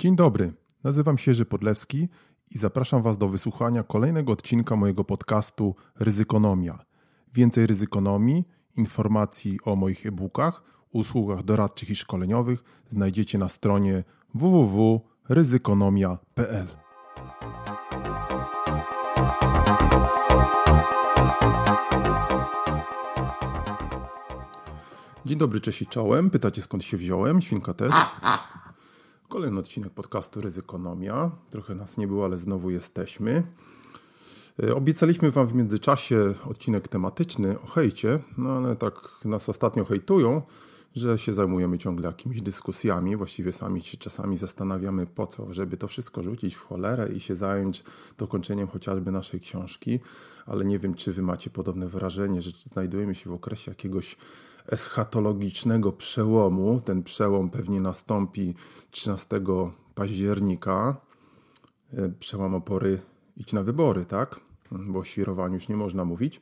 Dzień dobry, nazywam się Jerzy Podlewski i zapraszam Was do wysłuchania kolejnego odcinka mojego podcastu Ryzykonomia. Więcej ryzykonomii, informacji o moich e-bookach, usługach doradczych i szkoleniowych znajdziecie na stronie www.ryzykonomia.pl. Dzień dobry, cześć i czołem. Pytacie skąd się wziąłem? Świnka też. Kolejny odcinek podcastu Ryzykonomia. Trochę nas nie było, ale znowu jesteśmy. E, obiecaliśmy Wam w międzyczasie odcinek tematyczny o hejcie, no ale tak nas ostatnio hejtują, że się zajmujemy ciągle jakimiś dyskusjami. Właściwie sami się czasami zastanawiamy po co, żeby to wszystko rzucić w cholerę i się zająć dokończeniem chociażby naszej książki. Ale nie wiem, czy Wy macie podobne wrażenie, że znajdujemy się w okresie jakiegoś eschatologicznego przełomu. Ten przełom pewnie nastąpi 13 października. E, przełam opory iść na wybory, tak? Bo o świrowaniu już nie można mówić.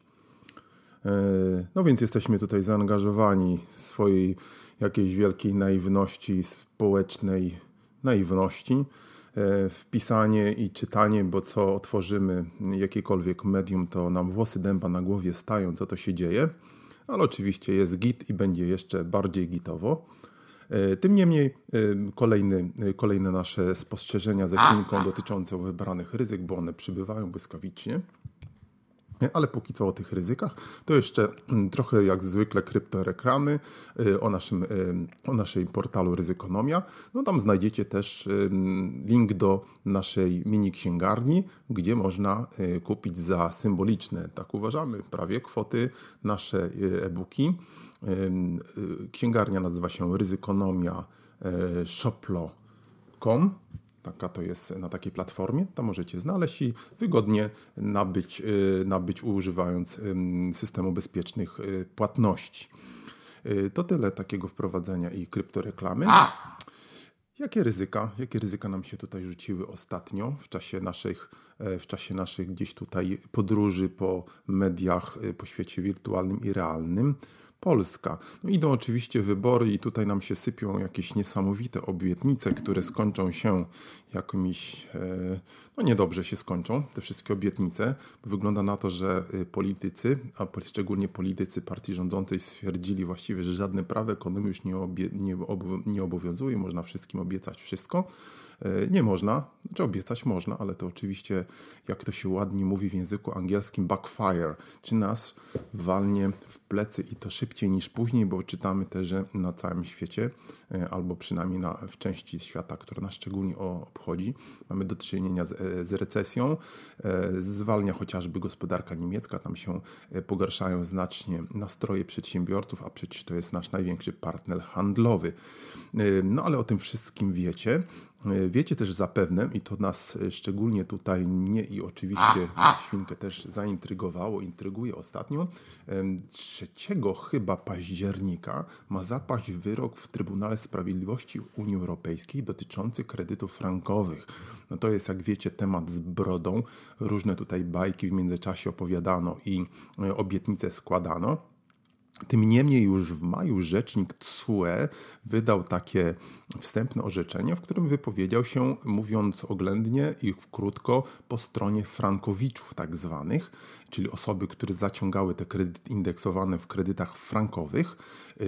E, no więc jesteśmy tutaj zaangażowani w swojej jakiejś wielkiej naiwności, społecznej naiwności e, w pisanie i czytanie, bo co otworzymy jakiekolwiek medium, to nam włosy dęba na głowie stają, co to się dzieje ale oczywiście jest git i będzie jeszcze bardziej gitowo. E, tym niemniej kolejny, kolejne nasze spostrzeżenia ze ślinką dotyczące wybranych ryzyk, bo one przybywają błyskawicznie. Ale póki co o tych ryzykach, to jeszcze mm, trochę jak zwykle kryptoreklamy y, o naszym, y, o naszej portalu Ryzykonomia. No tam znajdziecie też y, link do naszej mini księgarni, gdzie można kupić za symboliczne, tak uważamy, prawie kwoty nasze e-booki. Księgarnia nazywa się ryzykonomia shoplo.com taka to jest na takiej platformie. Tam możecie znaleźć i wygodnie nabyć, y, nabyć używając systemu bezpiecznych y, płatności. Y, to tyle takiego wprowadzenia i kryptoreklamy. Jakie ryzyka, jakie ryzyka nam się tutaj rzuciły ostatnio w czasie naszych, e, w czasie naszych gdzieś tutaj podróży po mediach, po świecie wirtualnym i realnym? Polska. No idą oczywiście wybory i tutaj nam się sypią jakieś niesamowite obietnice, które skończą się jakimiś, e, no niedobrze się skończą, te wszystkie obietnice. Wygląda na to, że e, politycy, a szczególnie politycy partii rządzącej stwierdzili właściwie, że żadne prawo ekonomii już nie, obie, nie, nie obowiązuje, można wszystkim obiecać wszystko. E, nie można, znaczy obiecać można, ale to oczywiście, jak to się ładnie mówi w języku angielskim, backfire, czy nas walnie w plecy i to szybciej niż później, bo czytamy też, że na całym świecie, e, albo przynajmniej na, w części świata, która nas szczególnie obchodzi, mamy do czynienia z, e, z recesją. Zwalnia chociażby gospodarka niemiecka, tam się pogarszają znacznie nastroje przedsiębiorców, a przecież to jest nasz największy partner handlowy. No ale o tym wszystkim wiecie. E, wiecie też zapewne, i to nas e, szczególnie tutaj nie i oczywiście świnkę też zaintrygowało, intryguje ostatnio, 3 chyba października ma zapaść wyrok w Trybunale Sprawiedliwości Unii Europejskiej dotyczący kredytów frankowych. No to jest, jak wiecie, temat z brodą. Różne tutaj bajki w międzyczasie opowiadano i e, obietnice składano. Tym niemniej już w maju rzecznik TSUE wydał takie wstępne orzeczenie, w którym wypowiedział się, mówiąc oględnie i krótko, po stronie frankowiczów tak zwanych, czyli osoby, które zaciągały te kredyty indeksowane w kredytach frankowych.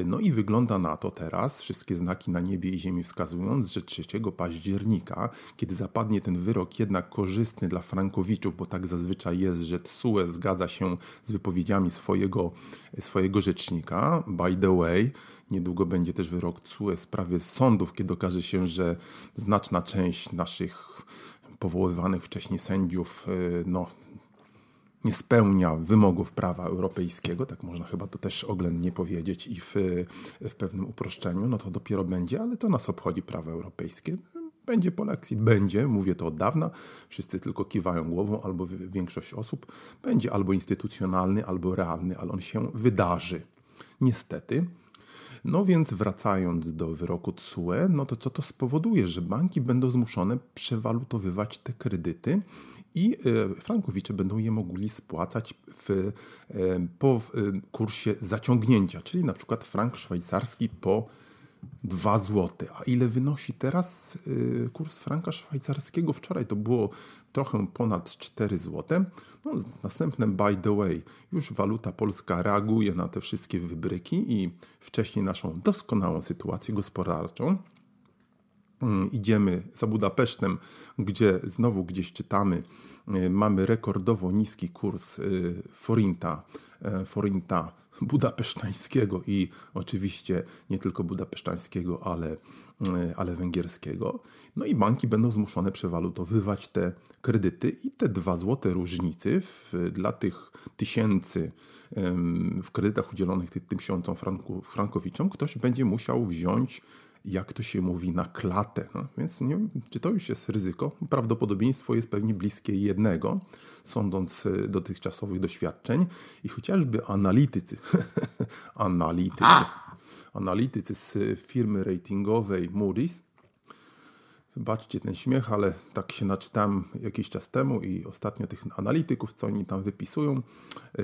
No i wygląda na to teraz, wszystkie znaki na niebie i ziemi wskazując, że 3 października, kiedy zapadnie ten wyrok jednak korzystny dla frankowiczów, bo tak zazwyczaj jest, że TSUE zgadza się z wypowiedziami swojego, swojego rzecznika, by the way, Niedługo będzie też wyrok TSUE w sprawie sądów, kiedy okaże się, że znaczna część naszych powoływanych wcześniej sędziów y, no, nie spełnia wymogów prawa europejskiego, tak można chyba to też oględnie powiedzieć i w, w pewnym uproszczeniu, no to dopiero będzie, ale to nas obchodzi prawo europejskie. Będzie po lekcji, będzie, mówię to od dawna, wszyscy tylko kiwają głową, albo większość osób, będzie albo instytucjonalny, albo realny, ale on się wydarzy. Niestety, no więc wracając do wyroku TSUE, no to co to spowoduje, że banki będą zmuszone przewalutowywać te kredyty i e, frankowicze będą je mogli spłacać w, e, po e, kursie zaciągnięcia, czyli na przykład frank szwajcarski po 2 zł. A ile wynosi teraz y, kurs franka szwajcarskiego? Wczoraj to było trochę ponad 4 zł. No, następne by the way, już waluta polska reaguje na te wszystkie wybryki i wcześniej naszą doskonałą sytuację gospodarczą. Mm, idziemy za Budapesztem, gdzie znowu gdzieś czytamy, mamy rekordowo niski kurs y, forinta, forinta budapesztańskiego i oczywiście nie tylko budapesztańskiego, ale, e, ale węgierskiego. No i banki będą zmuszone przewalutowywać te kredyty i te dwa złote różnicy w, dla tych tysięcy w kredytach udzielonych tym tysiącom frankowiczom ktoś będzie musiał wziąć jak to się mówi, na klatę. No, więc nie wiem, czy to już jest ryzyko. Prawdopodobieństwo jest pewnie bliskie jednego, sądząc z dotychczasowych doświadczeń. I chociażby analitycy, analitycy, analitycy z firmy ratingowej Moody's, Wybaczcie ten śmiech, ale tak się naczytałem jakiś czas temu i ostatnio tych analityków, co oni tam wypisują,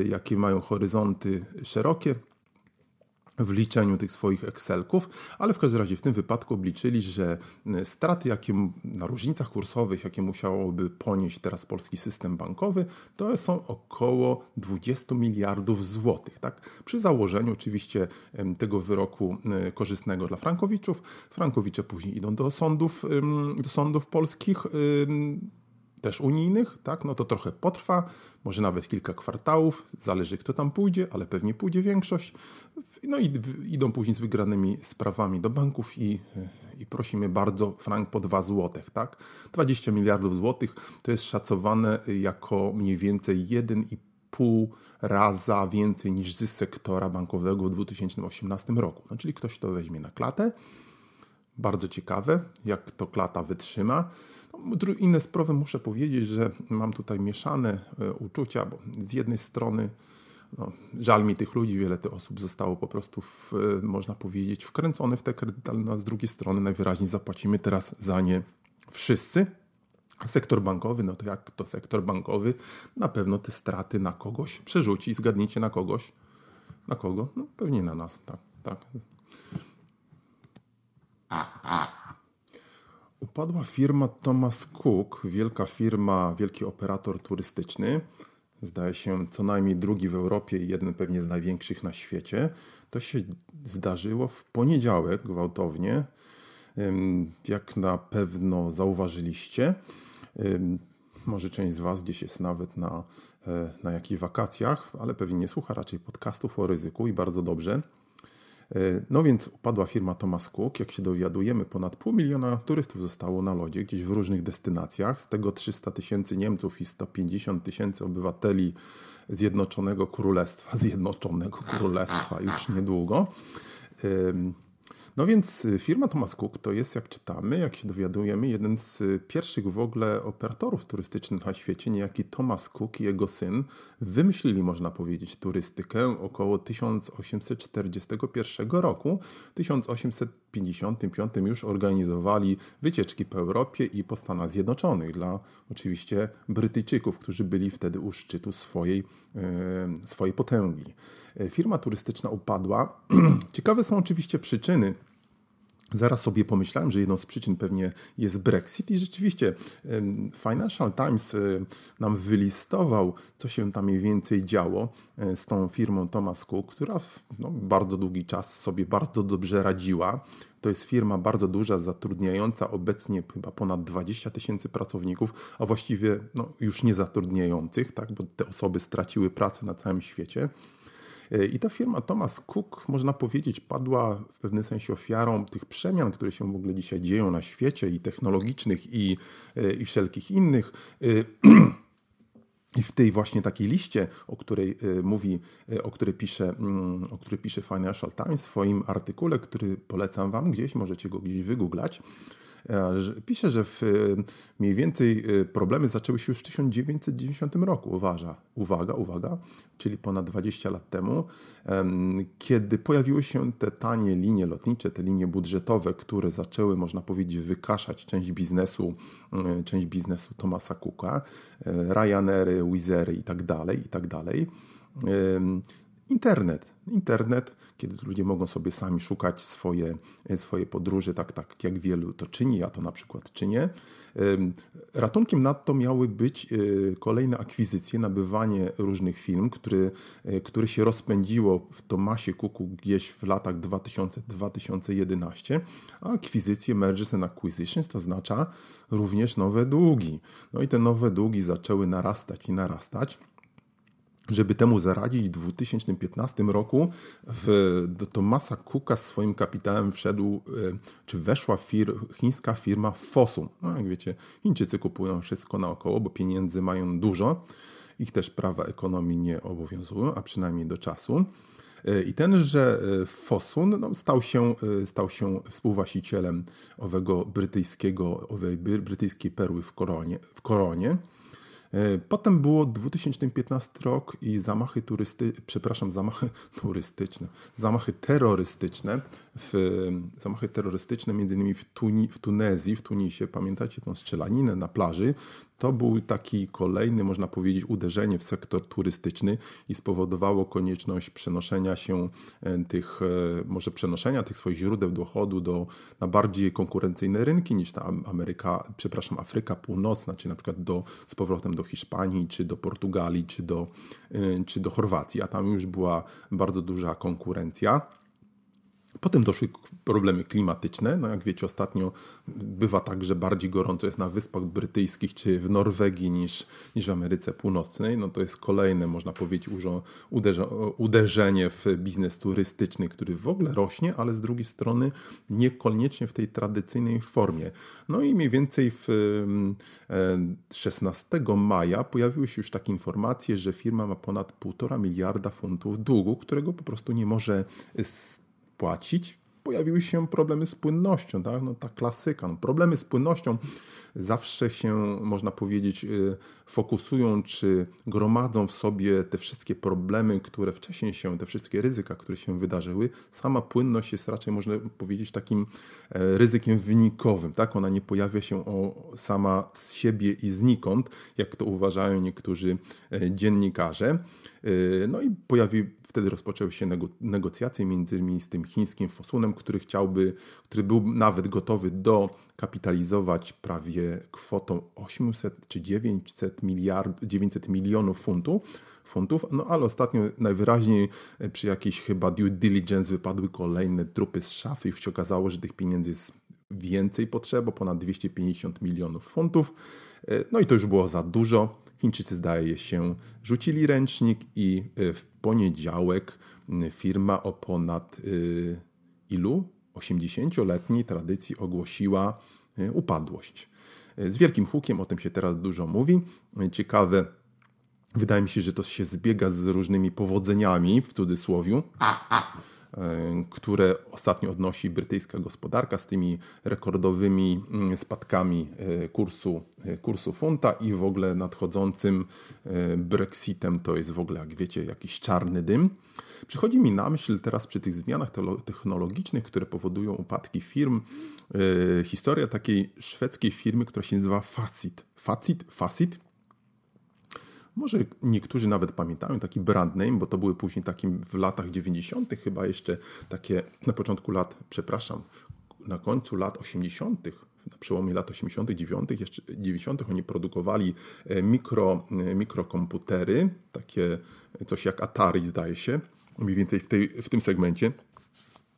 jakie mają horyzonty szerokie, w liczeniu tych swoich Excelków, ale w każdym razie w tym wypadku obliczyli, że e, straty jakie, na różnicach kursowych, jakie musiałoby ponieść teraz polski system bankowy, to są około 20 miliardów złotych. Tak? Przy założeniu oczywiście tego wyroku e, korzystnego dla Frankowiczów. Frankowicze później idą do sądów, do sądów polskich też unijnych, tak, no to trochę potrwa, może nawet kilka kwartałów, zależy kto tam pójdzie, ale pewnie pójdzie większość. No i idą później z wygranymi sprawami do banków i, i prosimy bardzo frank po 2 zł, tak. 20 miliardów złotych to jest szacowane jako mniej więcej 1,5 raza więcej niż z sektora bankowego w 2018 roku. No, czyli ktoś to weźmie na klatę. Bardzo ciekawe, jak to klata wytrzyma. Inne sprawy muszę powiedzieć, że mam tutaj mieszane e, uczucia, bo z jednej strony no, żal mi tych ludzi, wiele tych osób zostało po prostu, w, e, można powiedzieć, wkręcone w te kredyty, ale no, z drugiej strony najwyraźniej zapłacimy teraz za nie wszyscy. Sektor bankowy, no to jak to sektor bankowy, na pewno te straty na kogoś przerzuci. Zgadnijcie na kogoś. Na kogo? No pewnie na nas, tak, tak. Upadła firma Thomas Cook, wielka firma, wielki operator turystyczny. Zdaje się co najmniej drugi w Europie i jeden pewnie z największych na świecie. To się zdarzyło w poniedziałek gwałtownie. Jak na pewno zauważyliście, może część z Was gdzieś jest nawet na, e, na jakichś wakacjach, ale pewnie nie słucha raczej podcastów o ryzyku i bardzo dobrze. E, no więc upadła firma Thomas Cook. Jak się dowiadujemy, ponad pół miliona turystów zostało na lodzie gdzieś w różnych destynacjach. Z tego 300 tysięcy Niemców i 150 tysięcy obywateli Zjednoczonego Królestwa. Zjednoczonego Królestwa już niedługo. No więc y, firma Thomas Cook to jest, jak czytamy, jak się dowiadujemy, jeden z y, pierwszych w ogóle operatorów turystycznych na świecie, niejaki Thomas Cook i jego syn wymyślili, można powiedzieć, turystykę około 1841 roku. 1800 1955 już organizowali wycieczki po Europie i po Stanach Zjednoczonych dla oczywiście Brytyjczyków, którzy byli wtedy u szczytu swojej, e, swojej potęgi. E, firma turystyczna upadła. Ciekawe są oczywiście przyczyny Zaraz sobie pomyślałem, że jedną z przyczyn pewnie jest Brexit i rzeczywiście Financial Times e, nam wylistował, co się tam mniej więcej działo e, z tą firmą Thomas Cook, która w no, bardzo długi czas sobie bardzo dobrze radziła. To jest firma bardzo duża, zatrudniająca obecnie chyba ponad 20 tysięcy pracowników, a właściwie no, już nie zatrudniających, tak, bo te osoby straciły pracę na całym świecie. E, I ta firma Thomas Cook, można powiedzieć, padła w pewnym sensie ofiarą tych przemian, które się w ogóle dzisiaj dzieją na świecie i technologicznych, i, e, i wszelkich innych. E, I w tej właśnie takiej liście, o której mówi, o której pisze, mm, o której pisze Financial Times w swoim artykule, który polecam Wam gdzieś, możecie go gdzieś wygooglać, pisze, że w, e, mniej więcej e, problemy zaczęły się już w 1990 roku. Uważa, uwaga, uwaga, czyli ponad 20 lat temu, kiedy pojawiły się te tanie linie lotnicze, te linie budżetowe, które zaczęły, można powiedzieć, wykaszać część biznesu, część biznesu Thomasa Cooka, Ryanairy, Wizery i tak dalej, i tak dalej. Internet. Internet, kiedy ludzie mogą sobie sami szukać swoje, swoje podróże, tak, tak jak wielu to czyni, ja to na przykład czynię. Ratunkiem na to miały być e, kolejne akwizycje, nabywanie różnych firm, który, e, które się rozpędziło w Tomasie Kuku gdzieś w latach 2000-2011. A akwizycje, mergers and acquisitions to oznacza również nowe długi. No i te nowe długi zaczęły narastać i narastać. Żeby temu zaradzić, w 2015 roku w, do Tomasa Cooka z swoim kapitałem wszedł, e, czy weszła fir, chińska firma Fosun. No jak wiecie, Chińczycy kupują wszystko naokoło, bo pieniędzy mają dużo. Ich też prawa ekonomii nie obowiązują, a przynajmniej do czasu. E, I tenże e, Fosun no, stał, się, stał się współwłaścicielem owego brytyjskiego, owej brytyjskiej perły w koronie. W koronie. E, potem było 2015 rok i zamachy turysty, przepraszam, zamachy turystyczne, zamachy terrorystyczne, w, zamachy terrorystyczne między innymi w, Tuni, w Tunezji, w Tunisie, pamiętacie tą strzelaninę na plaży, to był taki kolejny, można powiedzieć, uderzenie w sektor turystyczny i spowodowało konieczność przenoszenia się e, tych, e, może przenoszenia tych swoich źródeł dochodu do, na bardziej konkurencyjne rynki niż ta Ameryka, przepraszam, Afryka Północna, czy na przykład do, z powrotem do Hiszpanii, czy do Portugalii, czy do, e, czy do Chorwacji, a tam już była bardzo duża konkurencja. Potem doszły problemy klimatyczne. No jak wiecie, ostatnio bywa tak, że bardziej gorąco jest na Wyspach Brytyjskich czy w Norwegii niż, niż w Ameryce Północnej. No to jest kolejne, można powiedzieć, uderzenie w biznes turystyczny, który w ogóle rośnie, ale z drugiej strony niekoniecznie w tej tradycyjnej formie. No i mniej więcej w 16 e, maja pojawiły się już takie informacje, że firma ma ponad 1,5 miliarda funtów długu, którego po prostu nie może płacić, pojawiły się problemy z płynnością, tak? No, ta klasyka. No, problemy z płynnością zawsze się, można powiedzieć, y, fokusują czy gromadzą w sobie te wszystkie problemy, które wcześniej się, te wszystkie ryzyka, które się wydarzyły. Sama płynność jest raczej, można powiedzieć, takim e, ryzykiem wynikowym. Tak? Ona nie pojawia się sama z siebie i znikąd, jak to uważają niektórzy e, dziennikarze. E, no i pojawi, wtedy rozpoczęły się negocjacje między innymi z tym chińskim Fosunem, który chciałby, który był nawet gotowy do kapitalizować prawie kwotą 800 czy 900, miliard, 900 milionów funtów, funtów, no ale ostatnio najwyraźniej e, przy jakiejś chyba due diligence wypadły kolejne trupy z szafy i się okazało, że tych pieniędzy jest więcej potrzeba, ponad 250 milionów funtów. E, no i to już było za dużo. Chińczycy zdaje się rzucili ręcznik i e, w poniedziałek firma o ponad ilu? 80-letniej tradycji ogłosiła upadłość. Z wielkim hukiem, o tym się teraz dużo mówi. Ciekawe, wydaje mi się, że to się zbiega z różnymi powodzeniami, w cudzysłowie, które ostatnio odnosi brytyjska gospodarka z tymi rekordowymi mm, spadkami kursu, kursu funta i w ogóle nadchodzącym Brexitem. To jest w ogóle, jak wiecie, jakiś czarny dym. Przychodzi mi na myśl teraz przy tych zmianach technologicznych, które powodują upadki firm, historia takiej szwedzkiej firmy, która się nazywa Facit. Facit, Facit. Może niektórzy nawet pamiętają taki brand name, bo to były później takim w latach 90. chyba jeszcze takie na początku lat, przepraszam, na końcu lat 80 na przełomie lat 80., 90., jeszcze 90. oni produkowali e, mikro, e, mikrokomputery, takie coś jak Atari zdaje się, mniej więcej w, tej, w tym segmencie.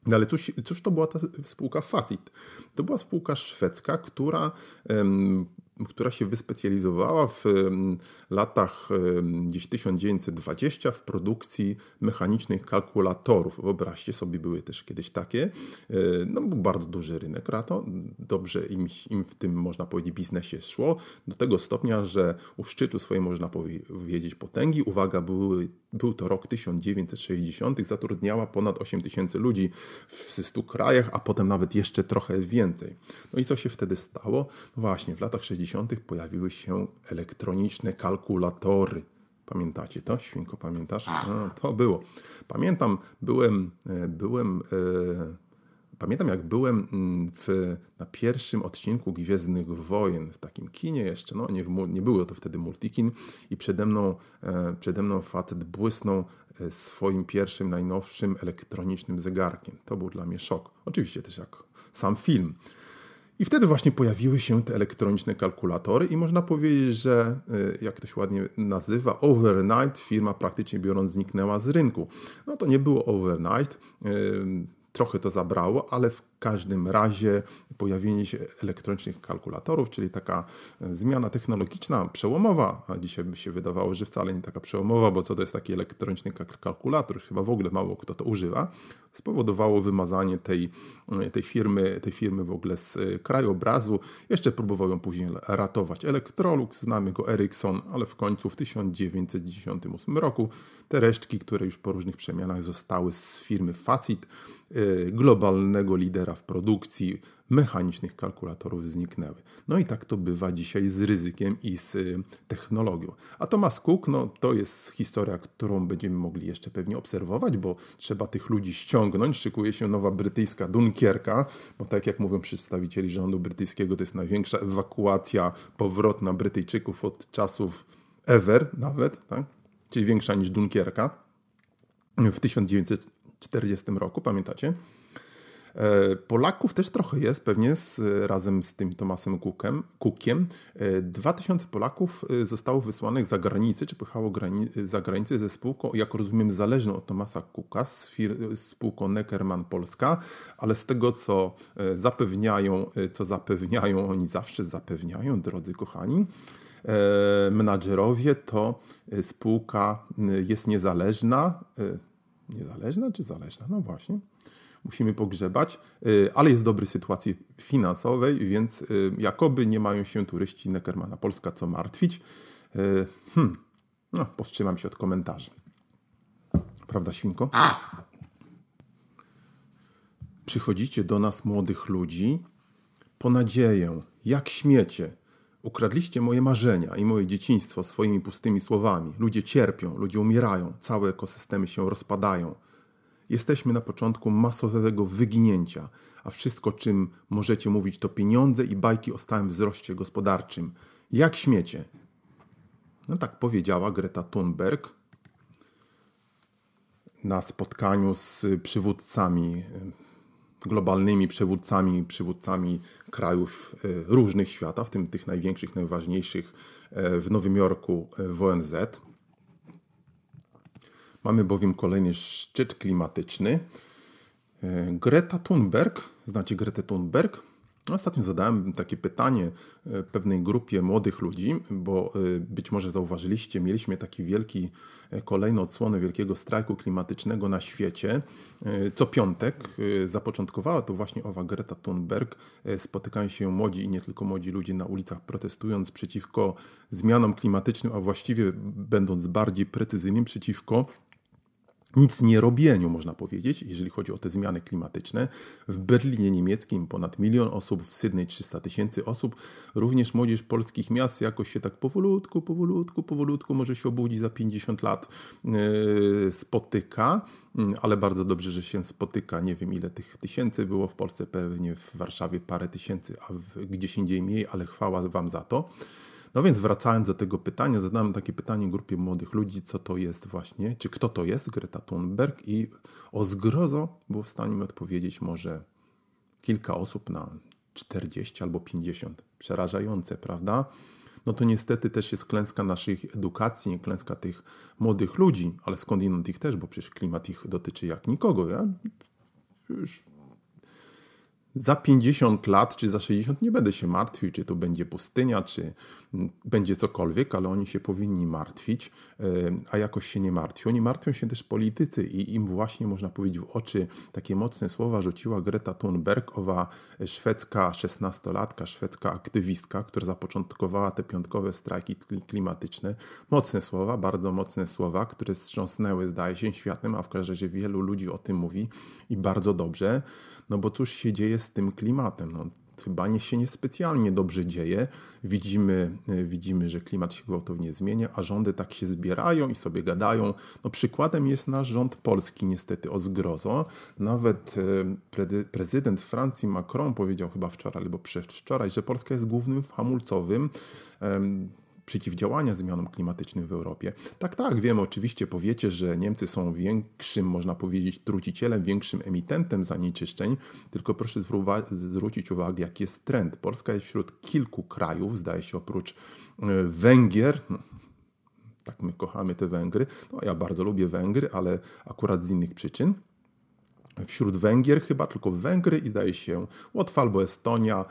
No ale cóż, cóż to była ta spółka Facit? To była spółka szwedzka, która która się wyspecjalizowała w latach gdzieś 1920 w produkcji mechanicznych kalkulatorów. Wyobraźcie sobie, były też kiedyś takie. E, no, był bardzo duży rynek rato. Dobrze im, im w tym, można powiedzieć, biznesie szło. Do tego stopnia, że u szczytu swojej, można powiedzieć, potęgi, uwaga, były, był to rok 1960, zatrudniała ponad 8 tysięcy ludzi w 100 krajach, a potem nawet jeszcze trochę więcej. No i co się wtedy stało? No właśnie, w latach 60 pojawiły się elektroniczne kalkulatory. Pamiętacie to? Świnko, pamiętasz? No, to było. Pamiętam, byłem, e, byłem e, pamiętam jak byłem mm, w, na pierwszym odcinku Gwiezdnych Wojen w takim kinie jeszcze, no nie, nie było to wtedy multikin i przede mną, e, przede mną facet błysnął e, swoim pierwszym, najnowszym elektronicznym zegarkiem. To był dla mnie szok. Oczywiście też jak sam film. I wtedy właśnie pojawiły się te elektroniczne kalkulatory i można powiedzieć, że y, jak to się ładnie nazywa, overnight firma praktycznie biorąc zniknęła z rynku. No to nie było overnight, y, trochę to zabrało, ale w każdym razie pojawienie się elektronicznych kalkulatorów, czyli taka e, zmiana technologiczna przełomowa, a dzisiaj by się wydawało, że wcale nie taka przełomowa, bo co to jest taki elektroniczny kalkulator, chyba w ogóle mało kto to używa, spowodowało wymazanie tej, e, tej, firmy, tej firmy w ogóle z e, krajobrazu. Jeszcze próbował ją później ratować Electrolux, znamy go Ericsson, ale w końcu w 1998 roku te resztki, które już po różnych przemianach zostały z firmy Facit, globalnego lidera w produkcji mechanicznych kalkulatorów zniknęły. No i tak to bywa dzisiaj z ryzykiem i z y, technologią. A Thomas Cook, no to jest historia, którą będziemy mogli jeszcze pewnie obserwować, bo trzeba tych ludzi ściągnąć. Szykuje się nowa brytyjska Dunkierka, bo tak jak mówią przedstawicieli rządu brytyjskiego, to jest największa ewakuacja powrotna Brytyjczyków od czasów ever nawet, tak? czyli większa niż Dunkierka w 1940 roku, pamiętacie? E, Polaków też trochę jest, pewnie z, razem z tym Tomasem Cookiem. Cookiem. 2000 e, Polaków e, zostało wysłanych za granicę, czy pojechało za granicę ze spółką, jak rozumiem, zależną od Tomasa Cooka, z spółką Neckerman Polska, ale z tego, co zapewniają, co zapewniają, oni zawsze zapewniają, drodzy kochani, menadżerowie, to spółka jest niezależna. Niezależna czy zależna? No właśnie musimy pogrzebać, y, ale jest w dobrej sytuacji finansowej, więc y, jakoby nie mają się turyści Neckermana Polska co martwić. Y, hmm, no, powstrzymam się od komentarzy. Prawda, świnko? Przychodzicie do nas, młodych ludzi, po nadzieję, jak śmiecie. Ukradliście moje marzenia i moje dzieciństwo swoimi pustymi słowami. Ludzie cierpią, ludzie umierają, całe ekosystemy się rozpadają. Jesteśmy na początku masowego wyginięcia, a wszystko, czym możecie mówić, to pieniądze i bajki o stałym wzroście gospodarczym. Jak śmiecie? No tak powiedziała Greta Thunberg na spotkaniu z przywódcami, globalnymi przywódcami, przywódcami krajów e, różnych świata, w tym tych największych, najważniejszych e, w Nowym Jorku e, w ONZ. Mamy bowiem kolejny szczyt klimatyczny. E, Greta Thunberg, znacie Gretę Thunberg? Ostatnio zadałem takie pytanie e, pewnej grupie młodych ludzi, bo e, być może zauważyliście, mieliśmy taki wielki, kolejną odsłonę wielkiego strajku klimatycznego na świecie. Co piątek zapoczątkowała to właśnie owa Greta Thunberg. Spotykają się młodzi i nie tylko młodzi ludzie na ulicach protestując przeciwko zmianom klimatycznym, a właściwie będąc bardziej precyzyjnym, przeciwko nic nie robieniu, można powiedzieć, jeżeli chodzi o te zmiany klimatyczne. W Berlinie niemieckim ponad milion osób, w Sydney 300 tysięcy osób. Również młodzież polskich miast jakoś się tak powolutku, powolutku, powolutku może się obudzi za 50 lat yy, spotyka, yy, ale bardzo dobrze, że się spotyka. Nie wiem ile tych tysięcy było w Polsce, pewnie w Warszawie parę tysięcy, a gdzieś indziej mniej, ale chwała Wam za to. No więc wracając do tego pytania, zadałem takie pytanie grupie młodych ludzi, co to jest właśnie, czy kto to jest Greta Thunberg i o zgrozo było w stanie mi odpowiedzieć może kilka osób na 40 albo 50. Przerażające, prawda? No to niestety też jest klęska naszej edukacji, klęska tych młodych ludzi, ale skądinąd ich też, bo przecież klimat ich dotyczy jak nikogo. Ja już za 50 lat czy za 60 nie będę się martwił, czy to będzie pustynia, czy będzie cokolwiek, ale oni się powinni martwić, e, a jakoś się nie martwią. Oni martwią się też politycy i im właśnie można powiedzieć w oczy takie mocne słowa rzuciła Greta Thunberg, owa szwedzka szesnastolatka, szwedzka aktywistka, która zapoczątkowała te piątkowe strajki klimatyczne. Mocne słowa, bardzo mocne słowa, które wstrząsnęły, zdaje się, światem, a w każdym razie wielu ludzi o tym mówi i bardzo dobrze, no bo cóż się dzieje z tym klimatem? No, chyba nie się niespecjalnie dobrze dzieje. Widzimy, widzimy, że klimat się gwałtownie zmienia, a rządy tak się zbierają i sobie gadają. No, przykładem jest nasz rząd polski, niestety o zgrozo. Nawet prezydent Francji Macron powiedział chyba wczoraj albo przedwczoraj, że Polska jest głównym hamulcowym przeciwdziałania zmianom klimatycznym w Europie. Tak, tak, wiem, oczywiście powiecie, że Niemcy są większym, można powiedzieć, trucicielem, większym emitentem zanieczyszczeń, tylko proszę zwrócić uwagę, jaki jest trend. Polska jest wśród kilku krajów, zdaje się oprócz e, Węgier, no, tak my kochamy te Węgry, no ja bardzo lubię Węgry, ale akurat z innych przyczyn, wśród Węgier, chyba tylko Węgry i zdaje się Łotwa albo Estonia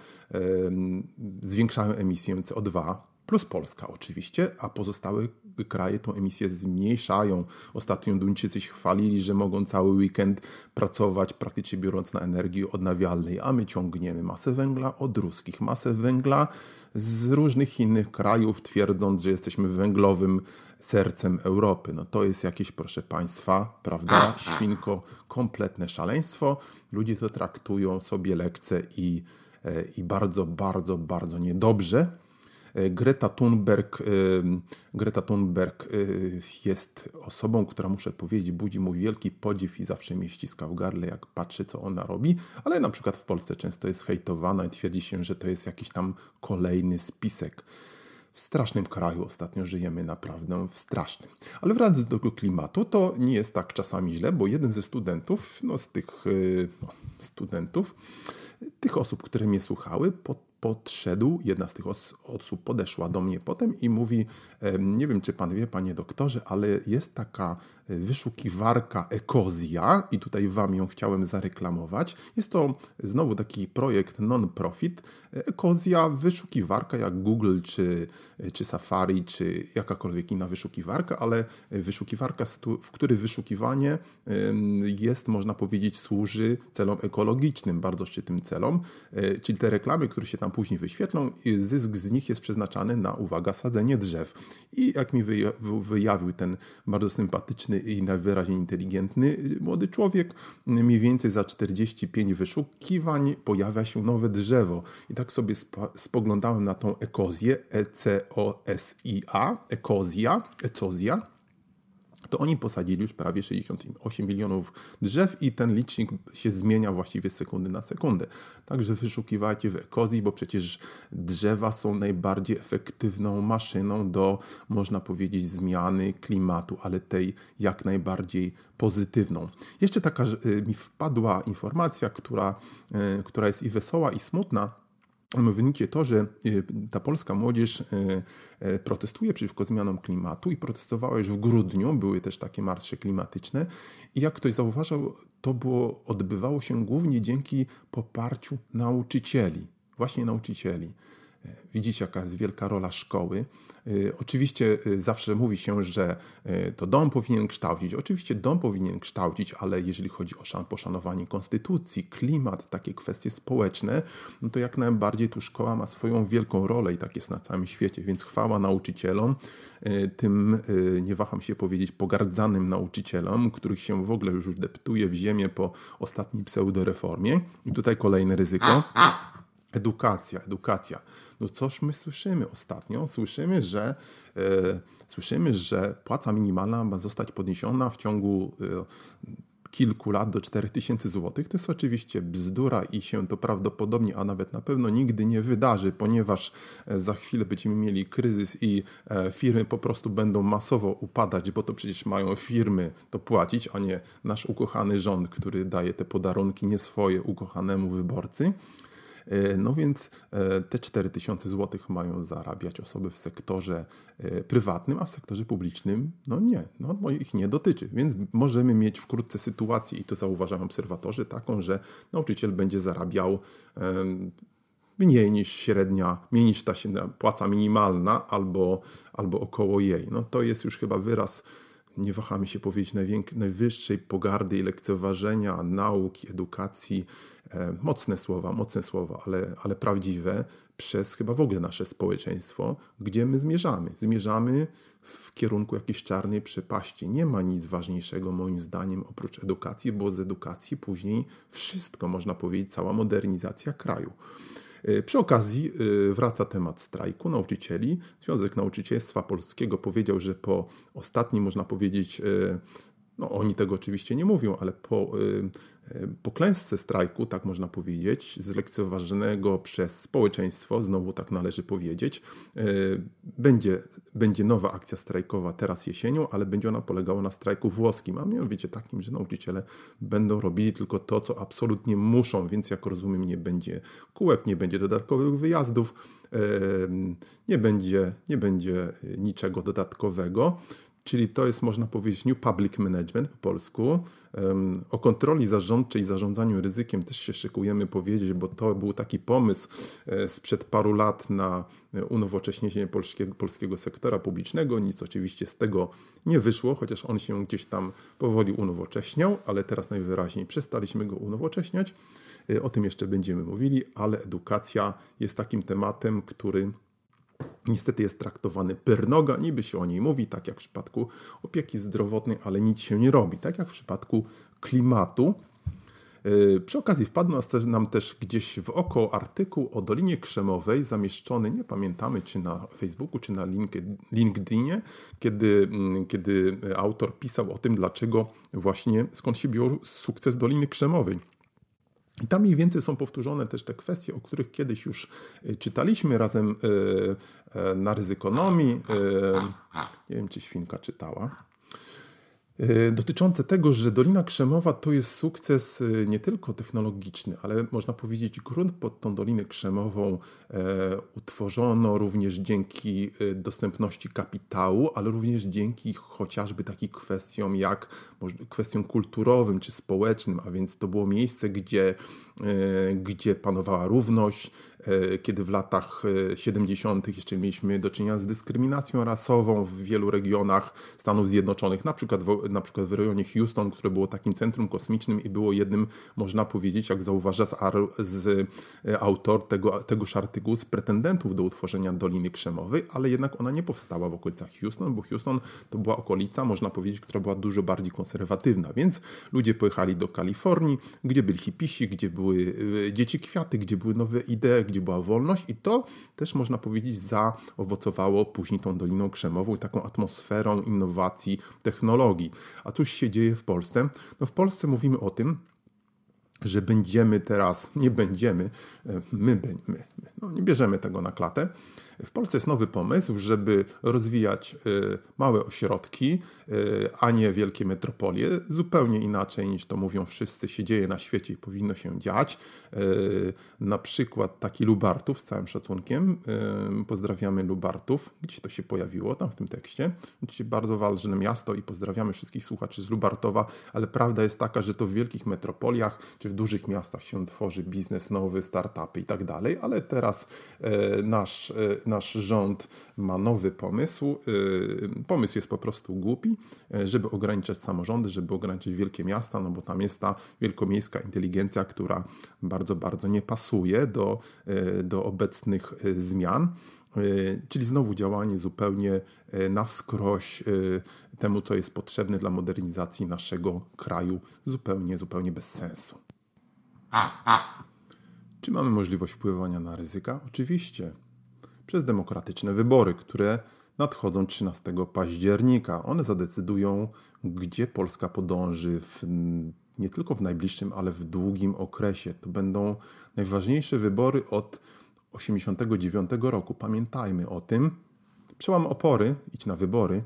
zwiększają emisję CO2 plus Polska oczywiście, a pozostałe kraje tą emisję zmniejszają. Ostatnio Duńczycy się chwalili, że mogą cały weekend pracować praktycznie biorąc na energię odnawialnej, a my ciągniemy masę węgla od ruskich, masę węgla z różnych innych krajów, twierdząc, że jesteśmy węglowym sercem Europy. No to jest jakieś, proszę Państwa, prawda, świnko, kompletne szaleństwo. Ludzie to traktują sobie lekce i, e, i bardzo, bardzo, bardzo niedobrze. E, Greta Thunberg, e, Greta Thunberg e, jest osobą, która muszę powiedzieć, budzi mój wielki podziw i zawsze mnie ściska w gardle, jak patrzy, co ona robi, ale na przykład w Polsce często jest hejtowana i twierdzi się, że to jest jakiś tam kolejny spisek. W strasznym kraju ostatnio żyjemy, naprawdę w strasznym. Ale wracając do klimatu, to nie jest tak czasami źle, bo jeden ze studentów, no z tych no, studentów, tych osób, które mnie słuchały, pod podszedł, jedna z tych osób podeszła do mnie potem i mówi: Nie wiem, czy pan wie, panie doktorze, ale jest taka wyszukiwarka Ekozja, i tutaj wam ją chciałem zareklamować. Jest to znowu taki projekt non-profit. Ekozja, wyszukiwarka jak Google, czy, czy Safari, czy jakakolwiek inna wyszukiwarka, ale wyszukiwarka, w której wyszukiwanie jest, można powiedzieć, służy celom ekologicznym, bardzo szczytnym celom. E, czyli te reklamy, które się tam później wyświetlą, zysk z nich jest przeznaczany na, uwaga, sadzenie drzew. I jak mi wyjawił ten bardzo sympatyczny i najwyraźniej inteligentny młody człowiek, mniej więcej za 45 wyszukiwań pojawia się nowe drzewo. I tak sobie spoglądałem na tą ekozję, E-C-O-S-I-A, ekozja, ecozja to oni posadzili już prawie 68 milionów drzew i ten licznik się zmienia właściwie z sekundy na sekundę. Także wyszukiwajcie w Ekozji, bo przecież drzewa są najbardziej efektywną maszyną do, można powiedzieć, zmiany klimatu, ale tej jak najbardziej pozytywną. Jeszcze taka mi wpadła informacja, która, e, która jest i wesoła, i smutna wyniknie to, że y, ta polska młodzież y, y, protestuje przeciwko zmianom klimatu i protestowała już w grudniu, były też takie marsze klimatyczne i jak ktoś zauważał, to było, odbywało się głównie dzięki poparciu nauczycieli, właśnie nauczycieli. Widzicie, jaka jest wielka rola szkoły. Y, oczywiście y, zawsze mówi się, że to dom powinien kształcić. Oczywiście dom powinien kształcić, ale jeżeli chodzi o poszanowanie konstytucji, klimat, takie kwestie społeczne, no to jak najbardziej tu szkoła ma swoją wielką rolę i tak jest na całym świecie. Więc chwała nauczycielom, tym nie waham się powiedzieć pogardzanym nauczycielom, których się w ogóle już deptuje w ziemię po ostatniej pseudoreformie. I tutaj kolejne ryzyko. Edukacja, edukacja. No cóż my słyszymy ostatnio? Słyszymy, że e, słyszymy, że płaca minimalna ma zostać podniesiona w ciągu e, kilku lat do 4000 zł. To jest oczywiście bzdura i się to prawdopodobnie, a nawet na pewno nigdy nie wydarzy, ponieważ e, za chwilę będziemy mieli kryzys i e, firmy po prostu będą masowo upadać, bo to przecież mają firmy to płacić, a nie nasz ukochany rząd, który daje te podarunki nie swoje ukochanemu wyborcy. E, no więc e, te 4000 zł mają zarabiać osoby w sektorze e, prywatnym, a w sektorze publicznym no nie, no ich nie dotyczy. Więc możemy mieć wkrótce sytuację, i to zauważają obserwatorzy, taką, że nauczyciel będzie zarabiał mniej niż średnia, mniej niż ta płaca minimalna albo, albo około jej. No to jest już chyba wyraz nie wahamy się powiedzieć, najwyższej pogardy i lekceważenia nauki, edukacji. E, mocne słowa, mocne słowa, ale, ale prawdziwe przez chyba w ogóle nasze społeczeństwo, gdzie my zmierzamy. Zmierzamy w kierunku jakiejś czarnej przepaści. Nie ma nic ważniejszego moim zdaniem oprócz edukacji, bo z edukacji później wszystko, można powiedzieć, cała modernizacja kraju. Przy okazji wraca temat strajku nauczycieli. Związek Nauczycielstwa Polskiego powiedział, że po ostatnim, można powiedzieć, no oni tego oczywiście nie mówią, ale po, y, y, po klęsce strajku, tak można powiedzieć, zlekceważonego przez społeczeństwo, znowu tak należy powiedzieć, y, będzie, będzie nowa akcja strajkowa teraz jesienią, ale będzie ona polegała na strajku włoskim, a mianowicie takim, że nauczyciele będą robili tylko to, co absolutnie muszą, więc jak rozumiem nie będzie kółek, nie będzie dodatkowych wyjazdów, nie będzie, nie będzie niczego dodatkowego czyli to jest, można powiedzieć, New Public Management po polsku. O kontroli zarządczej i zarządzaniu ryzykiem też się szykujemy powiedzieć, bo to był taki pomysł e, sprzed paru lat na unowocześnienie polskiego, polskiego sektora publicznego. Nic oczywiście z tego nie wyszło, chociaż on się gdzieś tam powoli unowocześniał, ale teraz najwyraźniej przestaliśmy go unowocześniać. E, o tym jeszcze będziemy mówili, ale edukacja jest takim tematem, który niestety jest traktowany pyrnoga, niby się o niej mówi, tak jak w przypadku opieki zdrowotnej, ale nic się nie robi, tak jak w przypadku klimatu. Yy, przy okazji wpadł nam też gdzieś w oko artykuł o Dolinie Krzemowej, zamieszczony, nie pamiętamy czy na Facebooku, czy na LinkedInie, kiedy, mm, kiedy autor pisał o tym, dlaczego właśnie skąd się biorł sukces Doliny Krzemowej. I tam mniej więcej są powtórzone też te kwestie, o których kiedyś już y, czytaliśmy razem y, y, na ryzykonomii. Nie wiem, czy Świnka czytała. E, dotyczące tego, że Dolina Krzemowa to jest sukces e, nie tylko technologiczny, ale można powiedzieć grunt pod tą Dolinę Krzemową e, utworzono również dzięki dostępności kapitału, ale również dzięki chociażby takich kwestiom jak kwestiom kulturowym czy społecznym, a więc to było miejsce, gdzie, gdzie panowała równość, kiedy w latach 70. jeszcze mieliśmy do czynienia z dyskryminacją rasową w wielu regionach Stanów Zjednoczonych, na przykład w, na przykład w rejonie Houston, które było takim centrum kosmicznym i było jednym, można powiedzieć, jak zauważa z, z e, autor tego, tegoż artykułu, z pretendentów do utworzenia Doliny Krzemowej, ale jednak ona nie powstała w okolicach Houston, bo Houston to była okolica, można powiedzieć, która była dużo bardziej konserwatywna, więc ludzie pojechali do Kalifornii, gdzie byli hipisi, gdzie były e, dzieci kwiaty, gdzie były nowe idee, gdzie była wolność i to też można powiedzieć zaowocowało później tą Doliną Krzemową i taką atmosferą innowacji, technologii. A cóż się dzieje w Polsce? No w Polsce mówimy o tym, że będziemy teraz, nie będziemy, e, my, my, my no nie bierzemy tego na klatę, w Polsce jest nowy pomysł, żeby rozwijać y, małe ośrodki, y, a nie wielkie metropolie. Zupełnie inaczej niż to mówią wszyscy się dzieje na świecie i powinno się dziać. Y, na przykład taki Lubartów z całym szacunkiem. Pozdrawiamy Lubartów. Gdzieś to się pojawiło tam w tym tekście. Oczywiście bardzo ważne miasto i pozdrawiamy wszystkich słuchaczy z Lubartowa, ale prawda jest taka, że to w wielkich metropoliach czy w dużych miastach się tworzy biznes nowy, startupy i tak dalej, ale teraz nasz nasz rząd ma nowy pomysł. Y, pomysł jest po prostu głupi, y, żeby ograniczać samorządy, żeby ograniczyć wielkie miasta, no bo tam jest ta wielkomiejska inteligencja, która bardzo, bardzo nie pasuje do, y, do obecnych zmian. Czyli znowu działanie zupełnie na wskroś temu, co jest potrzebne dla modernizacji naszego kraju, zupełnie, zupełnie bez sensu. Czy mamy możliwość wpływania na ryzyka? Oczywiście przez demokratyczne wybory, które nadchodzą 13 października. One zadecydują, gdzie Polska podąży w, nie tylko w najbliższym, ale w długim okresie. To będą najważniejsze wybory od 1989 roku. Pamiętajmy o tym. Przełam opory, idź na wybory.